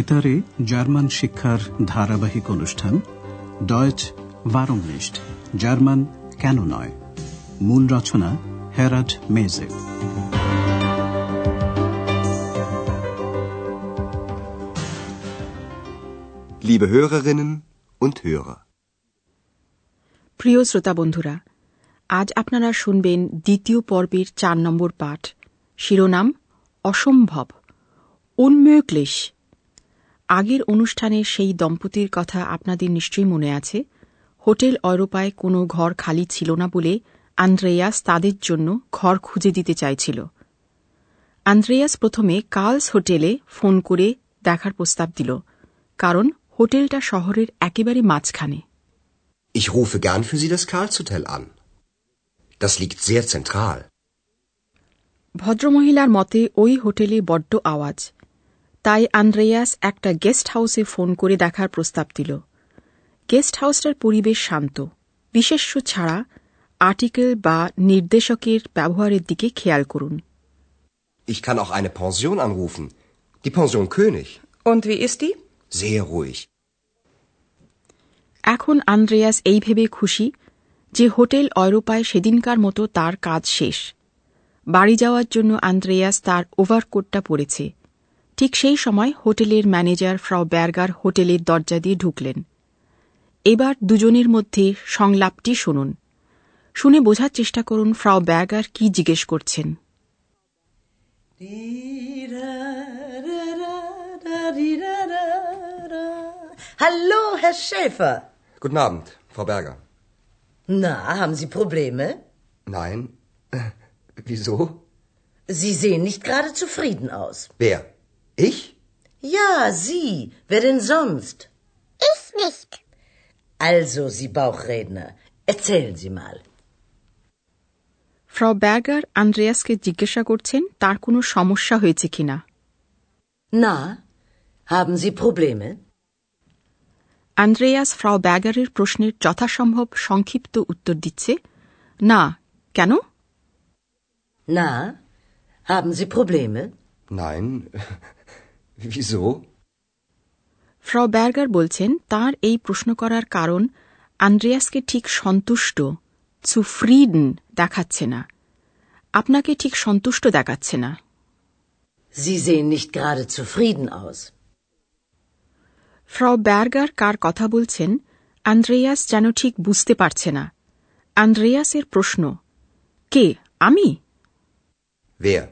বেতারে জার্মান শিক্ষার ধারাবাহিক অনুষ্ঠান ডয়েচ ভারমলিস্ট জার্মান কেন নয়? মূল রচনা হেরাড মেজে। Liebe Hörerinnen und Hörer. প্রিয় শ্রোতা বন্ধুরা আজ আপনারা শুনবেন দ্বিতীয় পর্বের চার নম্বর পাঠ। শিরোনাম অসম্ভব। উন্ময়ক্লেশ আগের অনুষ্ঠানে সেই দম্পতির কথা আপনাদের নিশ্চয়ই মনে আছে হোটেল অরোপায় কোনো ঘর খালি ছিল না বলে আন্দ্রেয়াস তাদের জন্য ঘর খুঁজে দিতে চাইছিল আন্দ্রেয়াস প্রথমে কার্লস হোটেলে ফোন করে দেখার প্রস্তাব দিল কারণ হোটেলটা শহরের একেবারে মাঝখানে Ich rufe gern für Sie das Karlshotel an. Das liegt sehr zentral. ভদ্রমহিলার মতে ওই হোটেলে বড্ড আওয়াজ তাই আন্দ্রেয়াস একটা গেস্ট হাউসে ফোন করে দেখার প্রস্তাব দিল গেস্ট হাউসটার পরিবেশ শান্ত বিশেষ্য ছাড়া আর্টিকেল বা নির্দেশকের ব্যবহারের দিকে খেয়াল করুন Ich kann auch eine Pension anrufen. Die Pension König. Und wie ist die? Sehr ruhig. এখন আন্দ্রেয়াস এই ভেবে খুশি যে হোটেল অরোপায় সেদিনকার মতো তার কাজ শেষ বাড়ি যাওয়ার জন্য আন্দ্রেয়াস তার ওভারকোটটা পরেছে ঠিক সেই সময় হোটেলের ম্যানেজার ফ্রাও ব্যার্গার হোটেলের দরজা দিয়ে ঢুকলেন এবার দুজনের মধ্যে সংলাপটি শুনুন শুনে বোঝার চেষ্টা করুন ফ্রাও ব্যার্গার কি জিজ্ঞেস করছেন Hallo, Herr Schäfer. Guten Abend, Frau Berger. Na, haben Sie Probleme? Nein. Wieso? Sie sehen nicht gerade zufrieden aus. Wer? Ich? Ja, Sie. Wer denn sonst? Ich nicht. Also, Sie Bauchredner, erzählen Sie mal. Frau Berger আন্দ্রেয়াসকে জিজ্ঞাসা করছেন তার কোনো সমস্যা হয়েছে কিনা Na, haben Sie Probleme? Andreas Frau ব্যাগারের প্রশ্নের যথাসম্ভব সংক্ষিপ্ত উত্তর দিচ্ছে না কেন Na, haben Sie Probleme? Nein. Wieso? ফ্রাও ব্যার্গার বলছেন তার এই প্রশ্ন করার কারণ আন্দ্রেয়াসকে ঠিক সন্তুষ্ট সুফ্রিডন দেখাচ্ছে না আপনাকে ঠিক সন্তুষ্ট দেখাচ্ছে না Sie sehen nicht gerade zufrieden aus. ফ্রাও ব্যার্গার কার কথা বলছেন আন্দ্রেয়াস যেন ঠিক বুঝতে পারছে না আন্দ্রেয়াসের প্রশ্ন কে আমি Wer?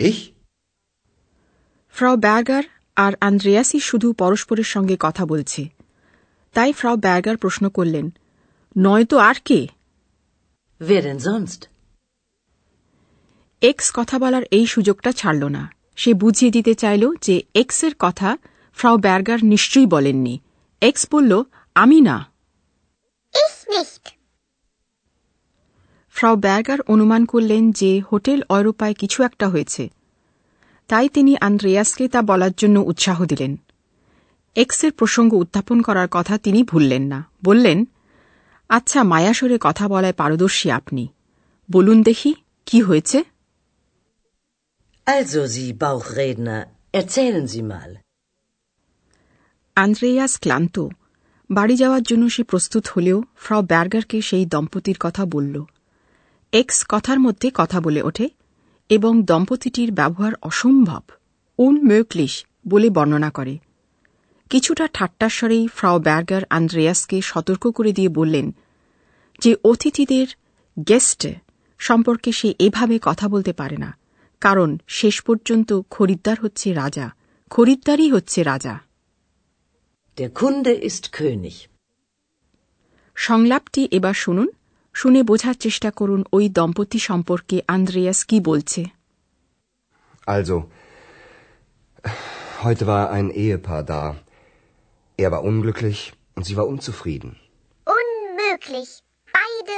Ich? ফ্রাও ব্যার্গার আর আন্দ্রেয়াসই শুধু পরস্পরের সঙ্গে কথা বলছে। তাই ফ্রাও ব্যার্গার প্রশ্ন করলেন নয়তো আর কে? Wer denn sonst? এক্স কথা বলার এই সুযোগটা ছাড়ল না। সে বুঝিয়ে দিতে চাইল যে এক্সের কথা ফ্রাও ব্যার্গার নিশ্চয়ই বলেননি। এক্স বলল আমি না। Ich ফ্রাও ব্যার্গার অনুমান করলেন যে হোটেল অরোপায় কিছু একটা হয়েছে। তাই তিনি আন্দ্রেয়াসকে তা বলার জন্য উৎসাহ দিলেন। এক্সের প্রসঙ্গ উত্থাপন করার কথা তিনি ভুললেন না। বললেন আচ্ছা মায়াসরে কথা বলায় পারদর্শী আপনি। বলুন দেখি কি হয়েছে? Also, Sie Bauchredner, erzählen Sie mal. Andreas ক্লান্ত। বাড়ি যাওয়ার জন্য সে প্রস্তুত হলেও ফ্রাও ব্যার্গারকে সেই দম্পতির কথা বলল। এক্স কথার মধ্যে কথা বলে ওঠে এবং দম্পতিটির ব্যবহার অসম্ভব উন মেয়ক্লিশ বলে বর্ণনা করে। কিছুটা ঠাট্টাস্বরেই ফ্রাও ব্যার্গার আন্দ্রেয়াসকে সতর্ক করে দিয়ে বললেন যে অতিথিদের গেস্ট সম্পর্কে সে এভাবে কথা বলতে পারে না কারণ শেষ পর্যন্ত খরিদ্দার হচ্ছে রাজা খরিদ্দারই হচ্ছে রাজা। Der Kunde ist König. সংলাপটি এবার শুনুন। শুনে বোঝার চেষ্টা করুন ওই দম্পতি সম্পর্কে আন্দ্রেয়াস কি বলছে Also, heute war ein Ehepaar da. Er war unglücklich und sie war unzufrieden. Unmöglich. Beide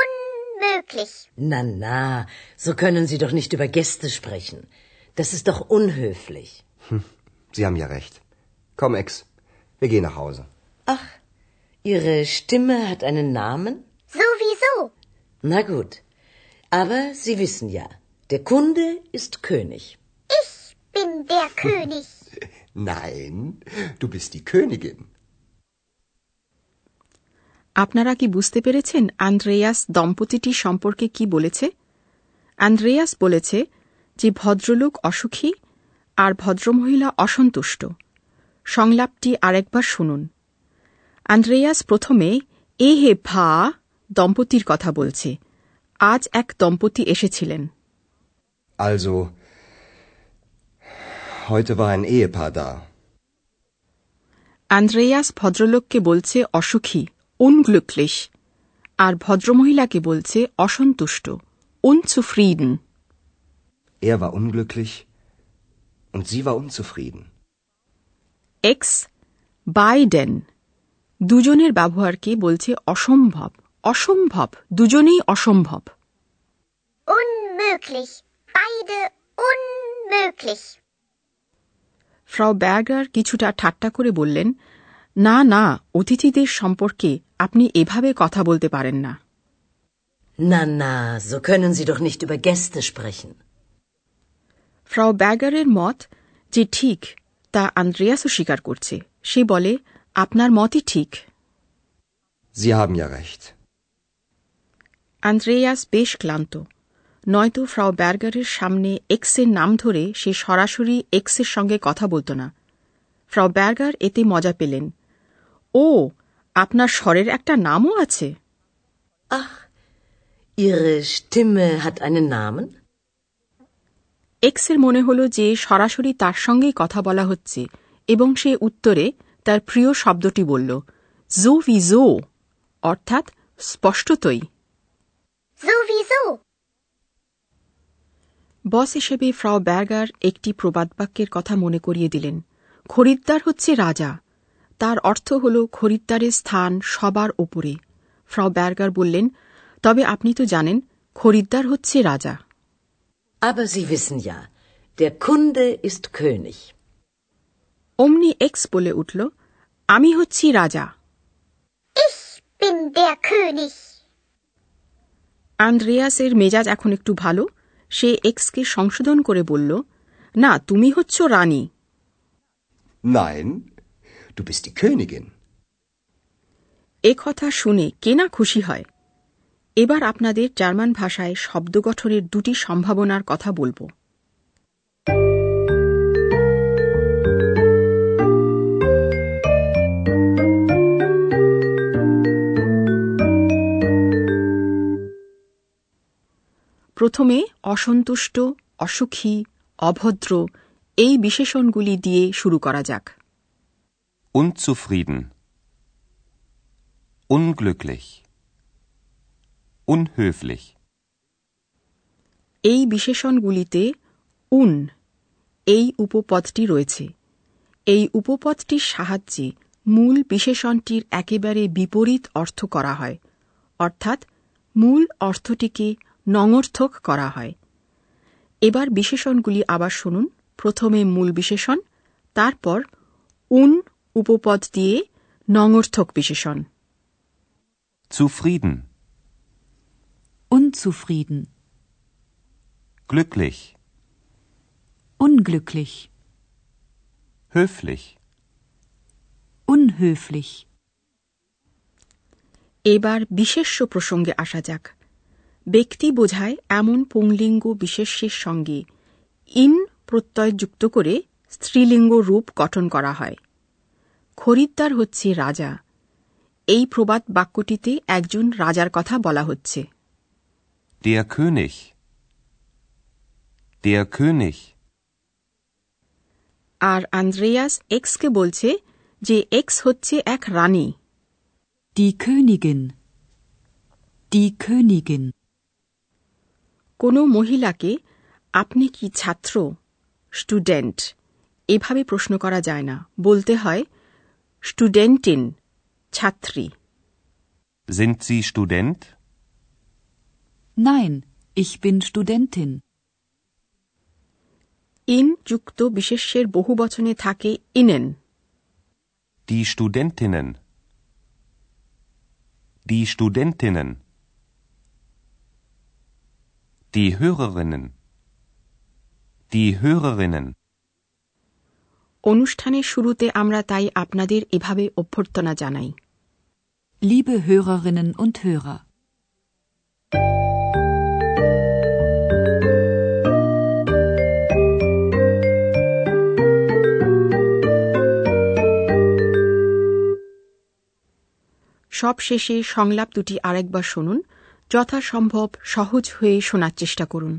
unmöglich. Na, na, so können Sie doch nicht über Gäste sprechen. Das ist doch unhöflich. Sie haben ja recht. Komm, Ex, wir gehen nach Hause. Ach, Ihre Stimme hat einen Namen? Na gut. Aber Sie wissen ja, der Kunde ist König. Ich bin der König. Nein, du bist die Königin. আপনারা কি বুঝতে পেরেছেন Andreas দম্পতিটি সম্পর্কে কি বলেছে Andreas বলেছে যে ভদ্রলোক অসুখী আর ভদ্রমহিলা অসন্তুষ্ট সংলাপটি আরেকবার শুনুন আন্দ্রেয়াস প্রথমে এ হে ভা দম্পতির কথা বলছে। আজ এক দম্পতি এসেছিলেন। Also, heute war ein Ehepaar da. Andreas ভদ্রলোককে বলছে অসুখী unglücklich. আর ভদ্রমহিলাকে বলছে অসন্তুষ্ট unzufrieden. Er war unglücklich und sie war unzufrieden. X Biden দুজনের ব্যবহারকে বলছে অসম্ভব. অসম্ভব দুজনেই অসম্ভব Unmöglich. Beide unmöglich. ফ্রাউ ব্যাগার কিছুটা ঠাট্টা করে বললেন না না অতিথিদের সম্পর্কে আপনি এভাবে কথা বলতে পারেন না Na, na, so können Sie doch nicht über Gäste sprechen. ফ্রাউ ব্যাগারের মত যে ঠিক তা আন্দ্রেয়াসও স্বীকার করছে সে বলে আপনার মতই ঠিক Sie haben ja recht. Andreas বেশ ক্লান্ত। নয়তো ফ্রাউ ব্যার্গারের সামনে এক্সের নাম ধরে সে সরাসরি এক্সের সঙ্গে কথা বলত না। ফ্রাউ ব্যার্গার এতে মজা পেলেন। ও আপনার স্বরের একটা নামও আছে। Ach, Ihre Stimme hat einen Namen? এক্সের মনে হল যে সরাসরি তার সঙ্গেই কথা বলা হচ্ছে এবং সে উত্তরে তার প্রিয় শব্দটি বলল জো ভি জো অর্থাৎ স্পষ্টতই। Sowieso. বস হিসেবে ফ্রাও ব্যার্গার একটি প্রবাদ বাক্যের কথা মনে করিয়ে দিলেন খরিদ্দার হচ্ছে রাজা তার অর্থ হল খরিদ্দারের স্থান সবার ওপরে ফ্রাও ব্যার্গার বললেন তবে আপনি তো জানেন খরিদ্দার হচ্ছে রাজা Aber Sie wissen ja, der Kunde ist König. অমনি এক্স বলে উঠল আমি হচ্ছি রাজা Ich bin der König. আন্দ্রেয়াসের মেজাজ এখন একটু ভালো সে এক্সকে সংশোধন করে বলল না তুমি হচ্ছ রানী। Nein, du bist die Königin. এ কথা শুনে কে না খুশি হয়। এবার আপনাদের জার্মান ভাষায় শব্দ গঠনের দুটি সম্ভাবনার কথা বলব। প্রথমে অসন্তুষ্ট অসুখী অভদ্র এই বিশেষণগুলি দিয়ে শুরু করা যাক Unzufrieden. Unglücklich. Unhöflich. এই বিশেষণগুলিতে উন এই উপপদটি রয়েছে এই উপপদটির সাহায্যে মূল বিশেষণটির একেবারে বিপরীত অর্থ করা হয় অর্থাৎ মূল অর্থটিকে নঙর্থক করা হয়। এবার বিশেষণগুলি আবার শুনুন। প্রথমে মূল বিশেষণ তারপর উন উপপদ দিয়ে নঙর্থক বিশেষণ। Zufrieden. Unzufrieden, Glücklich. unglücklich, Höflich. unhöflich, এবার বিশেষ্য প্রসঙ্গে আসা যাক। ব্যক্তি বোঝায় এমন পুংলিঙ্গ বিশেষ্যের সঙ্গে ইন প্রত্যয় যুক্ত করে স্ত্রীলিঙ্গ রূপ গঠন করা হয়। খরিদ্দার হচ্ছে রাজা। এই প্রবাদ বাক্যটিতে একজন রাজার কথা বলা হচ্ছে। Der König. Der König. আর আন্দ্রেয়াস এক্সকে বলছে যে এক্স হচ্ছে এক রানী। Die Königin, die Königin, কোনো মহিলাকে আপনি কি ছাত্র স্টুডেন্ট এভাবে প্রশ্ন করা যায় না বলতে হয় স্টুডেন্টিন ছাত্রী Sind Sie Student? nein, ich bin Studentin, ইন যুক্ত বিশেষ্যের বহু বচনে থাকে ইনেন Die Studentinnen. Die Studentinnen. Die Hörerinnen. Die Hörerinnen. অনুষ্ঠানের শুরুতে আমরা তাই আপনাদের এভাবে অভ্যর্থনা জানাই Liebe Hörerinnen und Hörer. সব শেষে সংলাপ দুটি আরেকবার শুনুন যথাসম্ভব সহজ হয়ে শোনার চেষ্টা করুন।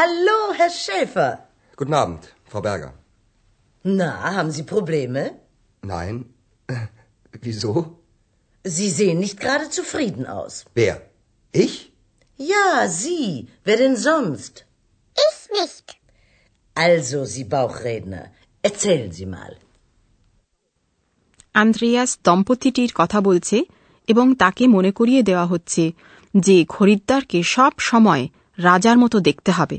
Hallo, Herr Schäfer. Guten Abend, Frau Berger. Na, haben Sie Probleme? Nein. Äh, wieso? Sie sehen nicht gerade zufrieden aus. Wer? Ich? Ja, Sie. Wer denn sonst? Ich nicht. Also, Sie Bauchredner, erzählen Sie mal. Andreas দম্পতিটির কথা বলছে এবং তাকে মনে করিয়ে দেওয়া হচ্ছে যে খরিদ্দারকে সব সময় রাজার মতো দেখতে হবে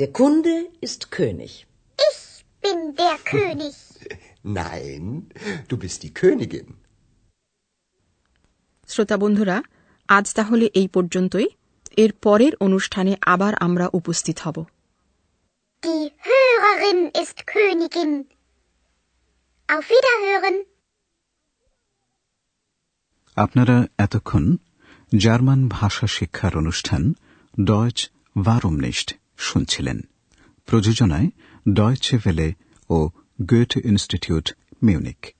Der Kunde ist König. Ich bin der König. Nein, du bist die Königin. শ্রোতা বন্ধুরা আজ তাহলে এই পর্যন্তই এর পরের অনুষ্ঠানে আবার আমরা উপস্থিত হব আপনারা এতক্ষণ জার্মান ভাষা শিক্ষার অনুষ্ঠান ডয়চ ভারমনিষ্ঠ শুনছিলেন। প্রযোজনায় ডয়চে ভেলে ও গোয়েট ইনস্টিটিউট মিউনিক।